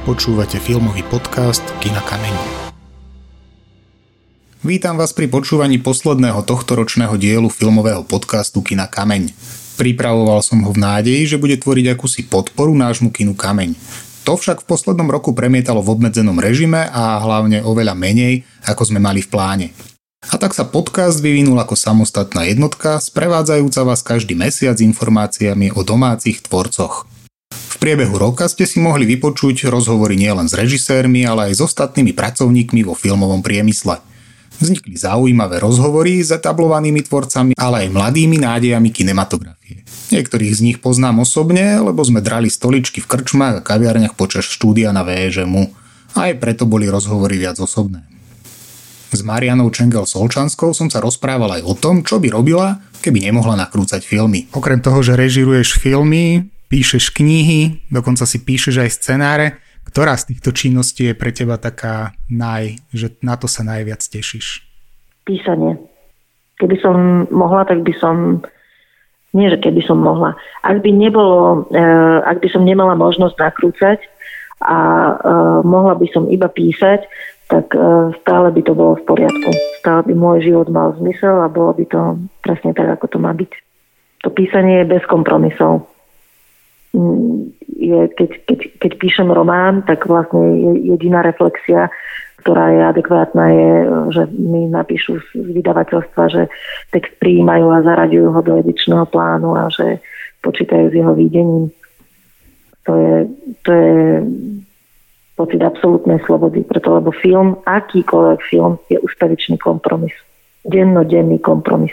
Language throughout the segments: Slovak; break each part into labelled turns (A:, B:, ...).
A: Počúvate filmový podcast Kina Kameň. Vítam vás pri počúvaní posledného tohtoročného dielu filmového podcastu Kina Kameň. Pripravoval som ho v nádeji, že bude tvoriť akúsi podporu nášmu kinu Kameň. To však v poslednom roku premietalo v obmedzenom režime a hlavne oveľa menej, ako sme mali v pláne. A tak sa podcast vyvinul ako samostatná jednotka, sprevádzajúca vás každý mesiac informáciami o domácich tvorcoch. Priebehu roka ste si mohli vypočuť rozhovory nielen s režisérmi, ale aj s ostatnými pracovníkmi vo filmovom priemysle. Vznikli zaujímavé rozhovory s etablovanými tvorcami, ale aj mladými nádejami kinematografie. Niektorých z nich poznám osobne, lebo sme drali stoličky v krčmách a kaviarniach počas štúdia na VŽMu. A aj preto boli rozhovory viac osobné. S Marianou Čengel Solčanskou som sa rozprával aj o tom, čo by robila, keby nemohla nakrúcať filmy. Okrem toho, že režiruješ filmy, píšeš knihy, dokonca si píšeš aj scenáre, ktorá z týchto činností je pre teba taká naj, že na to sa najviac tešíš?
B: Písanie. Keby som mohla, tak by som nie, že keby som mohla. Ak by nebolo, eh, ak by som nemala možnosť nakrúcať a eh, mohla by som iba písať, tak e, stále by to bolo v poriadku. Stále by môj život mal zmysel a bolo by to presne tak, ako to má byť. To písanie je bez kompromisov. Je, keď, keď, keď píšem román, tak vlastne jediná reflexia, ktorá je adekvátna, je, že mi napíšu z vydavateľstva, že text prijímajú a zaraďujú ho do edičného plánu a že počítajú s jeho výdením. To je, to je pocit absolútnej slobody, preto lebo film, akýkoľvek film, je ustavičný kompromis. Dennodenný kompromis.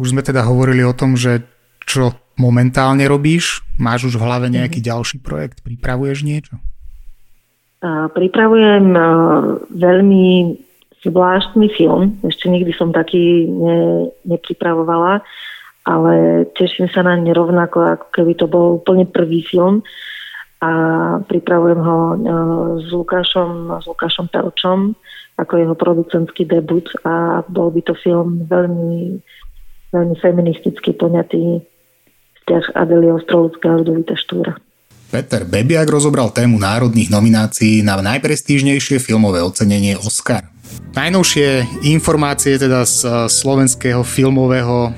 A: Už sme teda hovorili o tom, že čo momentálne robíš? Máš už v hlave nejaký mm. ďalší projekt? Pripravuješ niečo?
B: Pripravujem veľmi zvláštny film. Ešte nikdy som taký ne, nepripravovala, ale teším sa na ne rovnako, ako keby to bol úplne prvý film a pripravujem ho e, s Lukášom, s Lukášom Pelčom ako jeho producentský debut a bol by to film veľmi, veľmi feministicky poňatý vzťah Adely Ostrovského a Ludovita Štúra.
A: Peter Bebiak rozobral tému národných nominácií na najprestížnejšie filmové ocenenie Oscar. Najnovšie informácie teda z e, slovenského filmového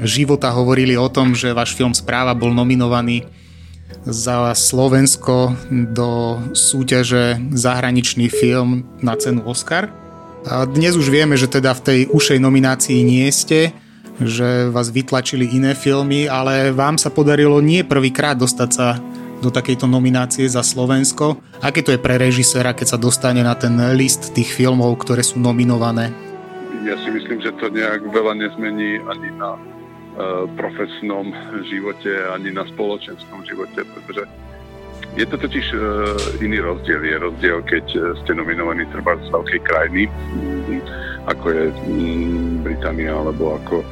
A: života hovorili o tom, že váš film Správa bol nominovaný za Slovensko do súťaže zahraničný film na cenu Oscar. A dnes už vieme, že teda v tej ušej nominácii nie ste, že vás vytlačili iné filmy, ale vám sa podarilo nie prvýkrát dostať sa do takejto nominácie za Slovensko. Aké to je pre režisera, keď sa dostane na ten list tých filmov, ktoré sú nominované?
C: Ja si myslím, že to nejak veľa nezmení ani na Eh, profesnom živote ani na spoločenskom živote, pretože je to totiž uh, iný rozdiel. Je rozdiel, keď eh, ste nominovaní treba z veľkej krajiny, ako je mm, Británia alebo ako,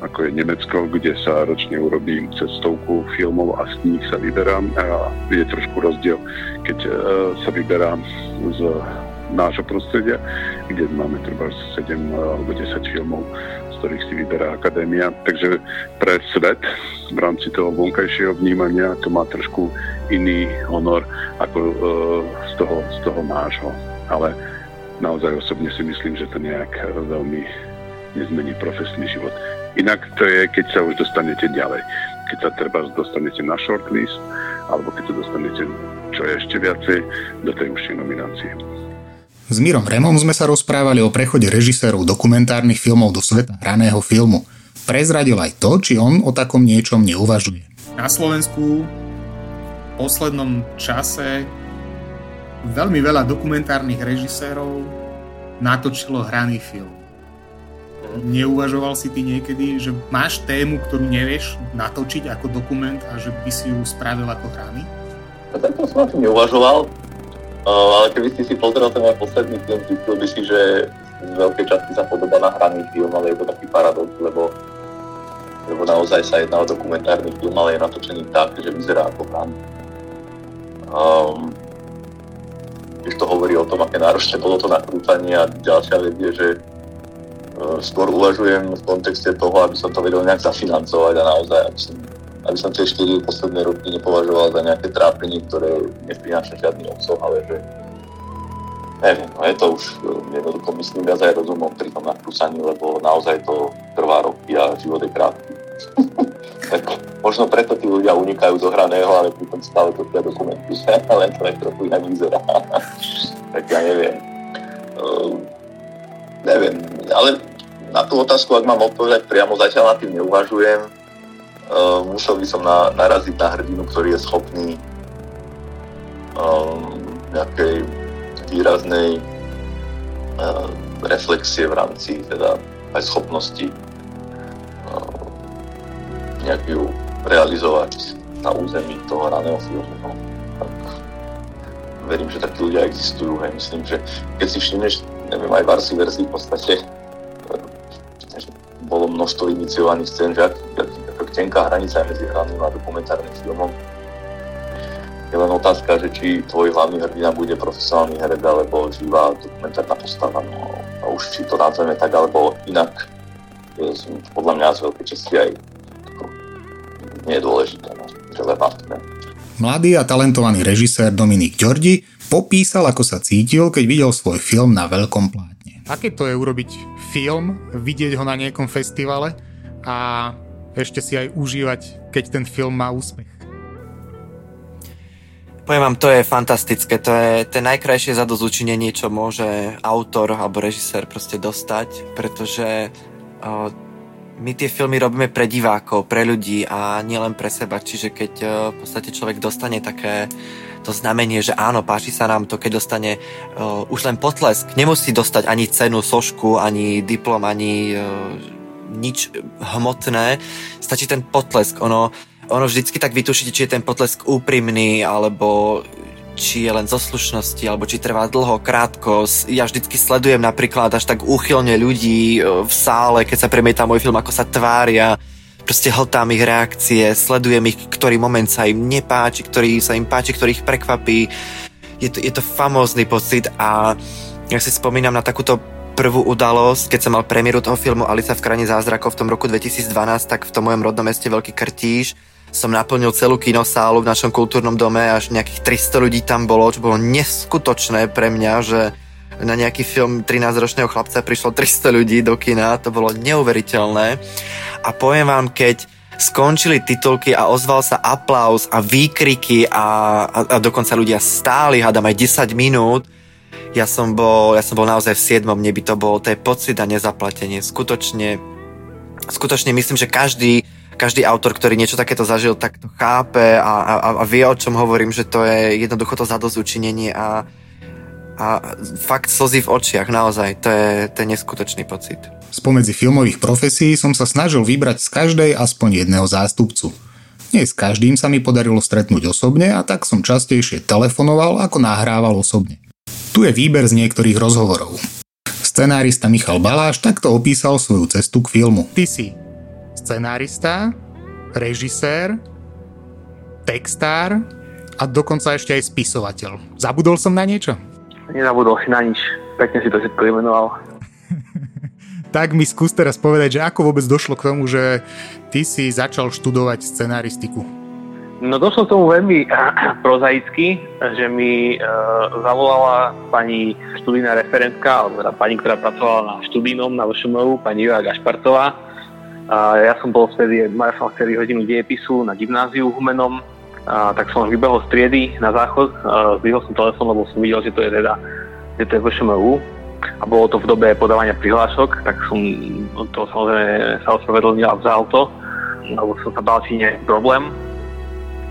C: ako je Nemecko, kde sa ročne urobí cez stovku filmov a z nich sa vyberám. A je trošku rozdiel, keď uh, sa vyberám z nášho prostredia, kde máme treba 7 alebo 10 filmov ktorých si vyberá akadémia. Takže pre svet v rámci toho vonkajšieho vnímania to má trošku iný honor ako e, z, toho, z toho nášho. Ale naozaj osobne si myslím, že to nejak veľmi nezmení profesný život. Inak to je, keď sa už dostanete ďalej. Keď sa treba dostanete na shortlist, alebo keď sa dostanete čo je ešte viacej do tej užšej nominácie.
A: S Mirom Remom sme sa rozprávali o prechode režisérov dokumentárnych filmov do sveta hraného filmu. Prezradil aj to, či on o takom niečom neuvažuje. Na Slovensku v poslednom čase veľmi veľa dokumentárnych režisérov natočilo hraný film. Neuvažoval si ty niekedy, že máš tému, ktorú nevieš natočiť ako dokument a že by si ju spravil ako hraný?
D: to som neuvažoval. Uh, ale keby si si pozrel ten môj posledný film, zistil by si, že z veľkej časti sa podobá na hraný film, ale je to taký paradox, lebo, lebo naozaj sa jedná o dokumentárny film, ale je natočený tak, že vyzerá ako hraný. Um, keď to hovorí o tom, aké náročné bolo to nakrúcanie a ďalšia vec je, že uh, skôr uvažujem v kontexte toho, aby som to vedel nejak zafinancovať a naozaj, aby som aby som tie 4 posledné roky nepovažoval za nejaké trápenie, ktoré neprináša žiadny obsah, ale že neviem, no je to už e, jednoducho myslím viac aj rozumom pri tom nakrúsaní, lebo naozaj to trvá roky a život je krátky. tak možno preto tí ľudia unikajú do hraného, ale pritom stále to tie dokumenty, len to aj trochu inak vyzerá. tak ja neviem. Uh, neviem, ale na tú otázku, ak mám odpovedať priamo, zatiaľ na tým neuvažujem. Uh, musel by som na, naraziť na hrdinu, ktorý je schopný um, nejakej výraznej uh, reflexie v rámci teda aj schopnosti uh, nejak ju realizovať na území toho hraného filmu. No. Verím, že takí ľudia existujú. Hej. Myslím, že keď si všimneš, neviem, aj v Arsi verzii v podstate bolo množstvo iniciovaných scén, že ak, ak tenká hranica medzi hraným a dokumentárnym filmom. Je len otázka, že či tvoj hlavný hrdina bude profesionálny herec alebo živá dokumentárna postava. No, a už či to nazveme tak alebo inak, je podľa mňa z veľkej časti aj nie je dôležité, no, relevantné.
A: Mladý a talentovaný režisér Dominik Ďordi popísal, ako sa cítil, keď videl svoj film na veľkom plátne. Aké to je urobiť film, vidieť ho na nejakom festivale a ešte si aj užívať, keď ten film má úspech?
E: Poviem vám, to je fantastické, to je ten najkrajšie zadozučinenie, čo môže autor alebo režisér proste dostať, pretože uh, my tie filmy robíme pre divákov, pre ľudí a nielen pre seba, čiže keď uh, v podstate človek dostane také to znamenie, že áno, páči sa nám to, keď dostane uh, už len potlesk. Nemusí dostať ani cenu, sošku, ani diplom, ani uh, nič hmotné. Stačí ten potlesk. Ono, ono vždycky tak vytušíte, či je ten potlesk úprimný, alebo či je len zo slušnosti, alebo či trvá dlho, krátko. Ja vždycky sledujem napríklad až tak úchylne ľudí v sále, keď sa premieta môj film, ako sa tvária proste hltám ich reakcie, sledujem ich, ktorý moment sa im nepáči, ktorý sa im páči, ktorý ich prekvapí. Je to, je to famózny pocit a ja si spomínam na takúto prvú udalosť, keď som mal premiéru toho filmu Alica v krajine zázrakov v tom roku 2012, tak v tom mojom rodnom meste Veľký Krtíž som naplnil celú kinosálu v našom kultúrnom dome, až nejakých 300 ľudí tam bolo, čo bolo neskutočné pre mňa, že na nejaký film 13-ročného chlapca prišlo 300 ľudí do kina, to bolo neuveriteľné. A poviem vám, keď skončili titulky a ozval sa aplaus a výkriky a, a, a dokonca ľudia stáli, hádam aj 10 minút, ja som bol, ja som bol naozaj v siedmom nebi, to bol, to je pocit a nezaplatenie. Skutočne, skutočne myslím, že každý, každý autor, ktorý niečo takéto zažil, tak to chápe a, a, a vie, o čom hovorím, že to je jednoducho to zadozučinenie a, a fakt slzy v očiach, naozaj, to je, to je neskutočný pocit.
A: Spomedzi filmových profesí som sa snažil vybrať z každej aspoň jedného zástupcu. Nie s každým sa mi podarilo stretnúť osobne a tak som častejšie telefonoval ako nahrával osobne. Tu je výber z niektorých rozhovorov. Scenárista Michal Baláš takto opísal svoju cestu k filmu. Ty si scenárista, režisér, textár a dokonca ešte aj spisovateľ. Zabudol som na niečo?
F: Nezabudol si na nič. Pekne si to všetko vymenoval.
A: tak mi skús teraz povedať, že ako vôbec došlo k tomu, že ty si začal študovať scenaristiku.
F: No došlo tomu veľmi prozaicky, že mi e, zavolala pani študijná referentka, alebo teda pani, ktorá pracovala na študijnom na VŠMU, pani Jura Gašpartová. A ja som bol vtedy, mal som vtedy hodinu dejepisu na gymnáziu Humenom a, tak som vybehol z triedy na záchod, zdvihol som telefón, lebo som videl, že to je teda, že to je VŠMU a bolo to v dobe podávania prihlášok, tak som to samozrejme sa ospravedlnil a vzal to, lebo som sa bál, či nie je problém.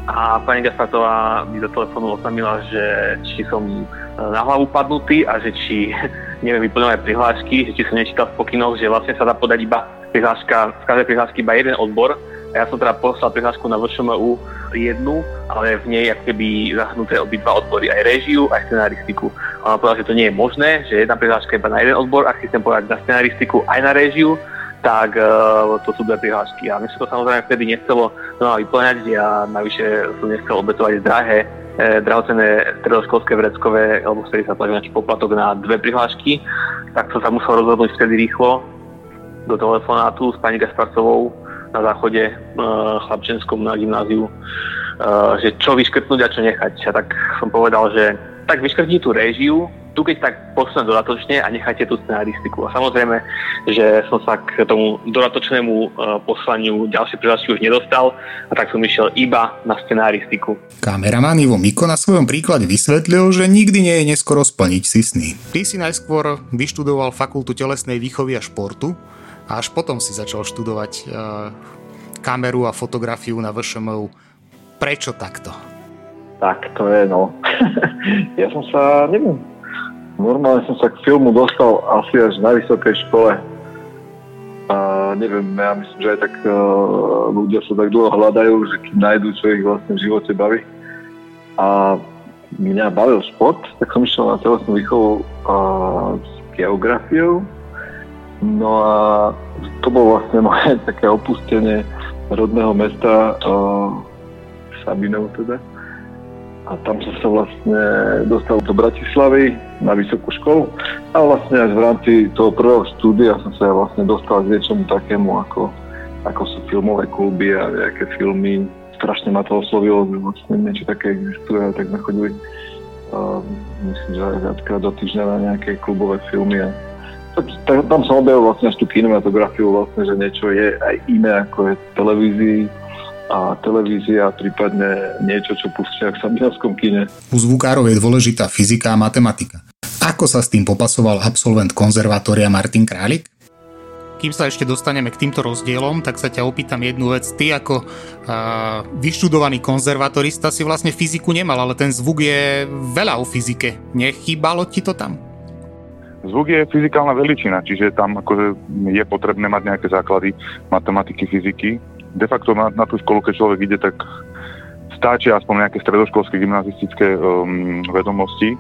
F: A pani Gaspartová mi do telefónu oznámila, že či som e, na hlavu padnutý a že či neviem vyplňovať prihlášky, že či som nečítal v pokynoch, že vlastne sa dá podať iba prihláška, z každej prihlášky iba jeden odbor. A ja som teda poslal prihlášku na VŠMU jednu, ale v nej ako keby zahrnuté obidva odbory, aj režiu, aj scenaristiku. A ona povedala, že to nie je možné, že jedna prihláška iba na jeden odbor, ak si chcem povedať na scenaristiku aj na režiu, tak uh, to sú dve prihlášky. A mne sa to samozrejme vtedy nechcelo znova vyplňať, ja navyše som nechcel obetovať drahé, eh, drahocené stredoškolské vreckové, alebo vtedy sa platí poplatok na dve prihlášky, tak som sa musel rozhodnúť vtedy rýchlo do telefonátu s pani Gasparcovou, na záchode uh, chlapčenskom na gymnáziu, uh, že čo vyškrtnúť a čo nechať. A tak som povedal, že tak vyškrtni tú réžiu, tu keď tak posunúť dodatočne a necháte tú scenaristiku. A samozrejme, že som sa k tomu dodatočnému uh, poslaniu ďalšie príležitosti už nedostal a tak som išiel iba na scenaristiku.
A: Kameraman Ivo Miko na svojom príklade vysvetlil, že nikdy nie je neskoro splniť si sny. Ty si najskôr vyštudoval fakultu telesnej výchovy a športu a až potom si začal študovať uh, kameru a fotografiu na VŠMU. Prečo takto?
G: Tak to je, no. ja som sa, neviem, normálne som sa k filmu dostal asi až na vysokej škole. A neviem, ja myslím, že aj tak uh, ľudia sa tak dlho hľadajú, že kým nájdú, čo ich vlastne v živote baví. A mňa bavil šport, tak som išiel na telesnú výchovu uh, s geografiou. No a to bolo vlastne moje také opustenie rodného mesta uh, Sabinov teda a tam som sa vlastne dostal do Bratislavy na vysokú školu a vlastne až v rámci toho prvého štúdia som sa vlastne dostal k niečomu takému ako, ako sú filmové kluby a nejaké filmy. Strašne ma to oslovilo, že vlastne niečo také existuje tak sme chodili uh, myslím, že aj viackrát do týždňa na nejaké klubové filmy a tak, tak, tam som objavil vlastne až tú kinematografiu vlastne, že niečo je aj iné ako je v televízii a televízia, prípadne niečo, čo pustia v Sabinovskom kine.
A: U zvukárov je dôležitá fyzika a matematika. Ako sa s tým popasoval absolvent konzervatória Martin Králik? Kým sa ešte dostaneme k týmto rozdielom, tak sa ťa opýtam jednu vec. Ty ako uh, vyštudovaný konzervatorista si vlastne fyziku nemal, ale ten zvuk je veľa o fyzike. Nechýbalo ti to tam?
H: Zvuk je fyzikálna veličina, čiže tam akože je potrebné mať nejaké základy matematiky, fyziky de facto na, na tú školu, keď človek ide, tak stačí aspoň nejaké stredoškolské gymnazistické um, vedomosti.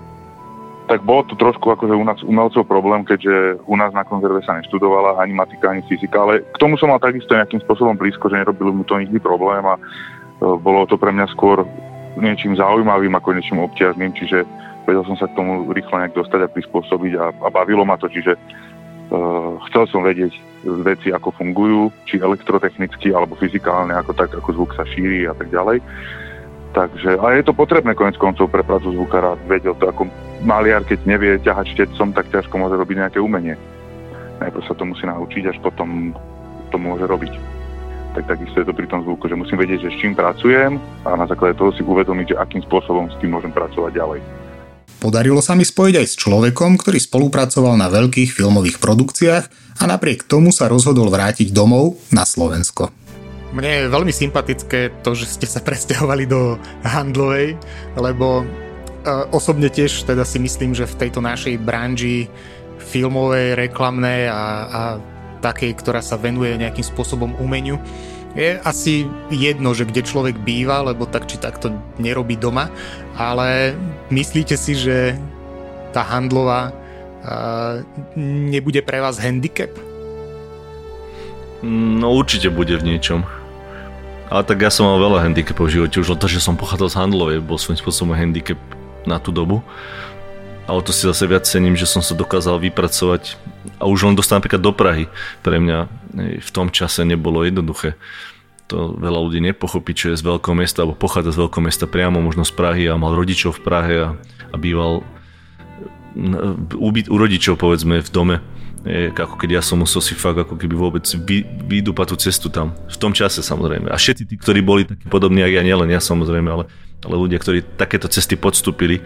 H: Tak bolo to trošku akože u nás umelcov problém, keďže u nás na konzerve sa neštudovala ani matika, ani fyzika, ale k tomu som mal takisto nejakým spôsobom blízko, že nerobilo mu to nikdy problém a uh, bolo to pre mňa skôr niečím zaujímavým ako niečím obťažným, čiže vedel som sa k tomu rýchlo nejak dostať a prispôsobiť a, a bavilo ma to, čiže chcel som vedieť, veci, ako fungujú, či elektrotechnicky alebo fyzikálne, ako tak, ako zvuk sa šíri a tak ďalej. Takže, a je to potrebné konec koncov pre prácu zvukára, vedel to ako maliar, keď nevie ťahať štecom, tak ťažko môže robiť nejaké umenie. Najprv sa to musí naučiť, až potom to môže robiť. Tak takisto je to pri tom zvuku, že musím vedieť, že s čím pracujem a na základe toho si uvedomiť, že akým spôsobom s tým môžem pracovať ďalej.
A: Podarilo sa mi spojiť aj s človekom, ktorý spolupracoval na veľkých filmových produkciách a napriek tomu sa rozhodol vrátiť domov na Slovensko. Mne je veľmi sympatické to, že ste sa presťahovali do Handlovej, lebo e, osobne tiež teda si myslím, že v tejto našej branži filmovej, reklamnej a, a takej, ktorá sa venuje nejakým spôsobom umeniu, je asi jedno, že kde človek býva, lebo tak či takto nerobí doma, ale myslíte si, že tá handlová uh, nebude pre vás handicap?
I: No určite bude v niečom. Ale tak ja som mal veľa handicapov v živote, už len to, že som pochádzal z handlovej, bol svojím spôsobom handicap na tú dobu. Ale to si zase viac cením, že som sa dokázal vypracovať a už len dostať napríklad do Prahy. Pre mňa v tom čase nebolo jednoduché. To veľa ľudí nepochopí, čo je z veľkého mesta, alebo pochádza z veľkého mesta priamo, možno z Prahy a mal rodičov v Prahe a, a býval u, u rodičov povedzme v dome je, ako keď ja som musel si fakt ako keby vôbec vy, vydúpať tú cestu tam. V tom čase samozrejme. A všetci tí, ktorí boli takí podobní, ako ja, nielen ja samozrejme, ale, ale ľudia, ktorí takéto cesty podstúpili,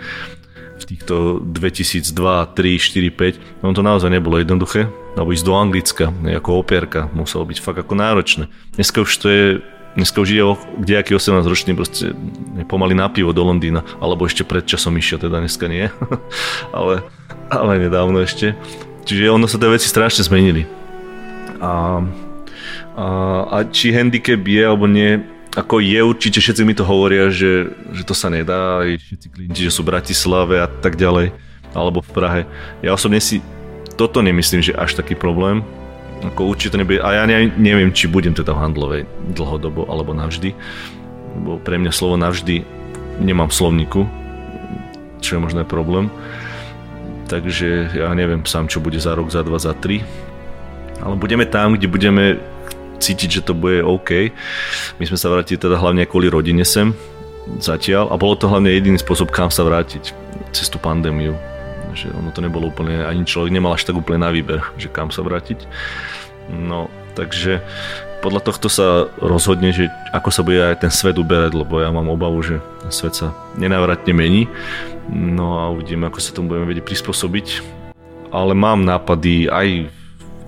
I: týchto 2002, 3, 4, 5. No to naozaj nebolo jednoduché, alebo ísť do Anglicka ako opierka muselo byť fakt ako náročné. Dneska už to je Dneska už ide o kdejaký 18 ročný proste pomaly na pivo do Londýna, alebo ešte pred časom išiel, teda dneska nie, ale, ale nedávno ešte. Čiže ono sa tie veci strašne zmenili. A, a, a či handicap je alebo nie, ako je určite, všetci mi to hovoria, že, že to sa nedá, aj všetci klienti, že sú v Bratislave a tak ďalej, alebo v Prahe. Ja osobne si toto nemyslím, že až taký problém, ako určite nebude, a ja ne, neviem, či budem teda v handlovej dlhodobo alebo navždy, bo pre mňa slovo navždy nemám v slovníku, čo je možno problém. Takže ja neviem sám, čo bude za rok, za dva, za tri. Ale budeme tam, kde budeme cítiť, že to bude OK. My sme sa vrátili teda hlavne kvôli rodine sem zatiaľ a bolo to hlavne jediný spôsob, kam sa vrátiť cez tú pandémiu. Že ono to nebolo úplne, ani človek nemal až tak úplne na výber, že kam sa vrátiť. No, takže podľa tohto sa rozhodne, že ako sa bude aj ten svet uberať, lebo ja mám obavu, že svet sa nenávratne mení. No a uvidíme, ako sa tomu budeme vedieť prispôsobiť. Ale mám nápady aj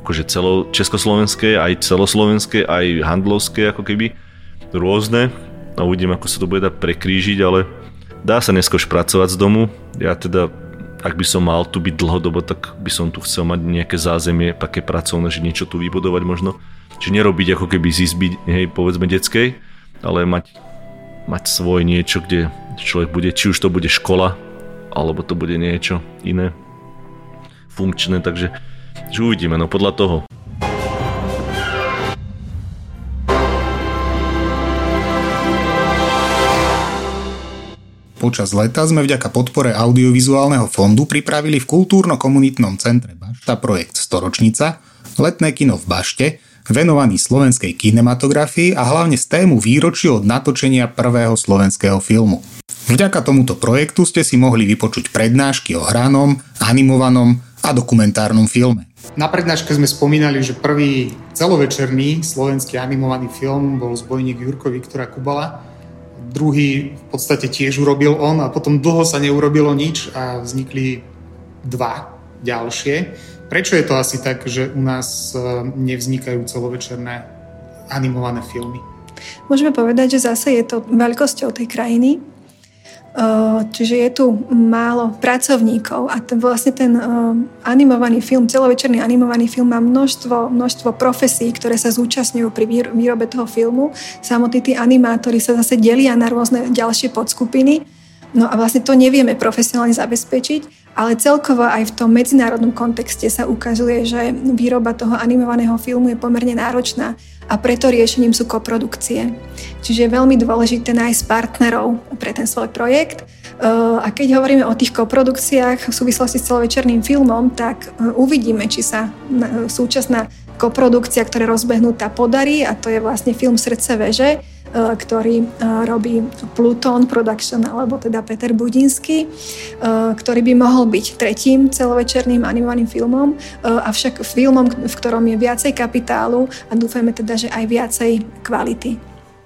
I: akože celo československé, aj celoslovenské, aj handlovské ako keby rôzne. A uvidím, ako sa to bude dať prekrížiť, ale dá sa dneska už pracovať z domu. Ja teda, ak by som mal tu byť dlhodobo, tak by som tu chcel mať nejaké zázemie, také pracovné, že niečo tu vybudovať možno. Čiže nerobiť ako keby z izby, hej, povedzme detskej, ale mať, mať svoj niečo, kde človek bude, či už to bude škola, alebo to bude niečo iné funkčné, takže že uvidíme, no podľa toho.
A: Počas leta sme vďaka podpore audiovizuálneho fondu pripravili v kultúrno-komunitnom centre Bašta projekt Storočnica, letné kino v Bašte, venovaný slovenskej kinematografii a hlavne z tému výročiu od natočenia prvého slovenského filmu. Vďaka tomuto projektu ste si mohli vypočuť prednášky o hranom, animovanom a dokumentárnom filme. Na prednáške sme spomínali, že prvý celovečerný slovenský animovaný film bol Zbojník Jurko Viktora Kubala. Druhý v podstate tiež urobil on a potom dlho sa neurobilo nič a vznikli dva ďalšie. Prečo je to asi tak, že u nás e, nevznikajú celovečerné animované filmy?
J: Môžeme povedať, že zase je to veľkosťou tej krajiny. Čiže je tu málo pracovníkov a ten, vlastne ten animovaný film, celovečerný animovaný film má množstvo, množstvo profesí, ktoré sa zúčastňujú pri výrobe toho filmu. Samotní tí animátori sa zase delia na rôzne ďalšie podskupiny. No a vlastne to nevieme profesionálne zabezpečiť ale celkovo aj v tom medzinárodnom kontexte sa ukazuje, že výroba toho animovaného filmu je pomerne náročná a preto riešením sú koprodukcie. Čiže je veľmi dôležité nájsť partnerov pre ten svoj projekt. Uh, a keď hovoríme o tých koprodukciách v súvislosti s celovečerným filmom, tak uh, uvidíme, či sa uh, súčasná koprodukcia, ktorá rozbehnutá podarí a to je vlastne film Srdce veže, E, ktorý e, robí Pluton Production, alebo teda Peter Budinský, e, ktorý by mohol byť tretím celovečerným animovaným filmom, avšak filmom, v ktorom je viacej kapitálu a dúfajme teda, že aj viacej kvality.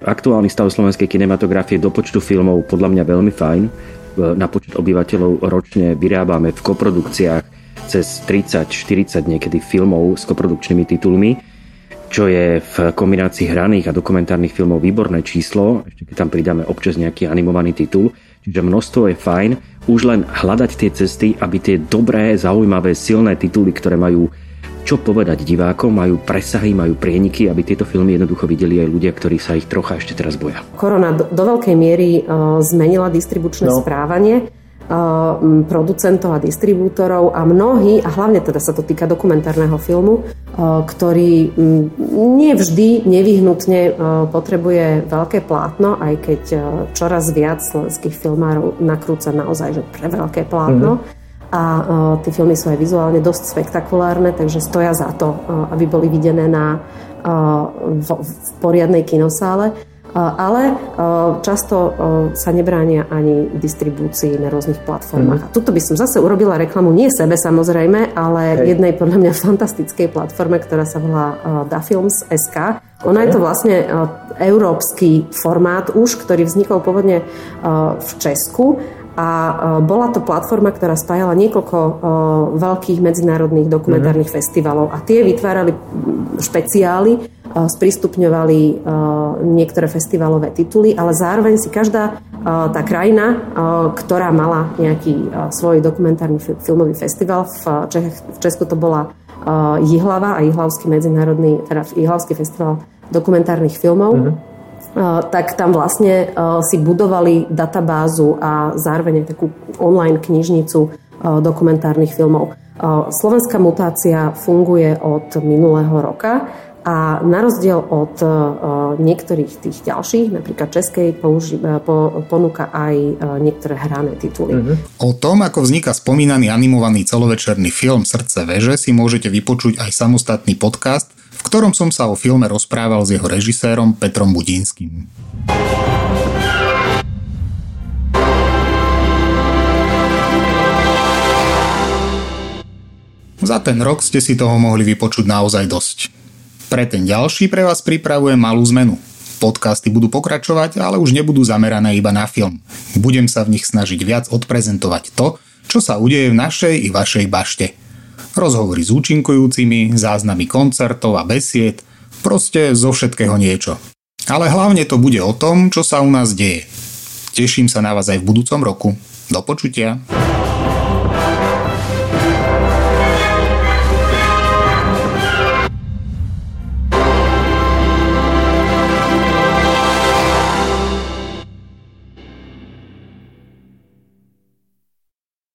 K: Aktuálny stav slovenskej kinematografie do počtu filmov podľa mňa veľmi fajn. Na počet obyvateľov ročne vyrábame v koprodukciách cez 30-40 niekedy filmov s koprodukčnými titulmi čo je v kombinácii hraných a dokumentárnych filmov výborné číslo, ešte keď tam pridáme občas nejaký animovaný titul, čiže množstvo je fajn, už len hľadať tie cesty, aby tie dobré, zaujímavé, silné tituly, ktoré majú čo povedať divákom, majú presahy, majú prieniky, aby tieto filmy jednoducho videli aj ľudia, ktorí sa ich trocha ešte teraz boja.
L: Korona do, do veľkej miery uh, zmenila distribučné no. správanie producentov a distribútorov a mnohí, a hlavne teda sa to týka dokumentárneho filmu, ktorý nie vždy nevyhnutne potrebuje veľké plátno, aj keď čoraz viac slovenských filmárov nakrúca naozaj že pre veľké plátno. Mm-hmm. A tie filmy sú aj vizuálne dosť spektakulárne, takže stoja za to, aby boli videné na, v, v poriadnej kinosále ale často sa nebránia ani distribúcii na rôznych platformách. Mm. A tuto by som zase urobila reklamu nie sebe samozrejme, ale Hej. jednej podľa mňa fantastickej platforme, ktorá sa volá DaFilms.sk. Ona je to vlastne európsky formát už, ktorý vznikol pôvodne v Česku a bola to platforma, ktorá spájala niekoľko veľkých medzinárodných dokumentárnych mm. festivalov a tie vytvárali špeciály sprístupňovali niektoré festivalové tituly, ale zároveň si každá tá krajina, ktorá mala nejaký svoj dokumentárny filmový festival, v, Čech, v Česku to bola Jihlava a Jihlavský medzinárodný, teda Jihlavský festival dokumentárnych filmov, mm-hmm. Tak tam vlastne si budovali databázu a zároveň takú online knižnicu dokumentárnych filmov. Slovenská mutácia funguje od minulého roka a na rozdiel od niektorých tých ďalších, napríklad Českej, použi- e, po, ponúka aj niektoré hrané tituly.
A: Mm-hmm. O tom, ako vzniká spomínaný animovaný celovečerný film Srdce veže, si môžete vypočuť aj samostatný podcast, v ktorom som sa o filme rozprával s jeho režisérom Petrom Budínským. Za ten rok ste si toho mohli vypočuť naozaj dosť. Pre ten ďalší pre vás pripravujem malú zmenu. Podcasty budú pokračovať, ale už nebudú zamerané iba na film. Budem sa v nich snažiť viac odprezentovať to, čo sa udeje v našej i vašej bašte. Rozhovory s účinkujúcimi, záznamy koncertov a besied, proste zo všetkého niečo. Ale hlavne to bude o tom, čo sa u nás deje. Teším sa na vás aj v budúcom roku. Do počutia.